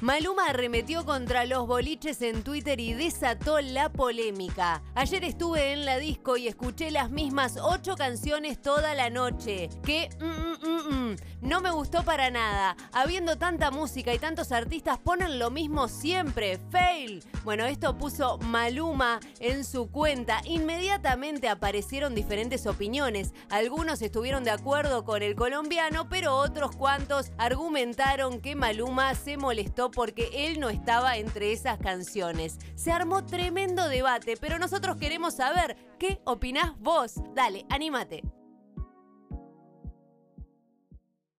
Maluma arremetió contra los boliches en Twitter y desató la polémica. Ayer estuve en la disco y escuché las mismas ocho canciones toda la noche. Que mm, mm, mm, no me gustó para nada. Habiendo tanta música y tantos artistas ponen lo mismo siempre. Fail. Bueno, esto puso Maluma en su cuenta. Inmediatamente aparecieron diferentes opiniones. Algunos estuvieron de acuerdo con el colombiano, pero otros cuantos argumentaron que Maluma se molestó porque él no estaba entre esas canciones. Se armó tremendo debate, pero nosotros queremos saber qué opinás vos. Dale, anímate.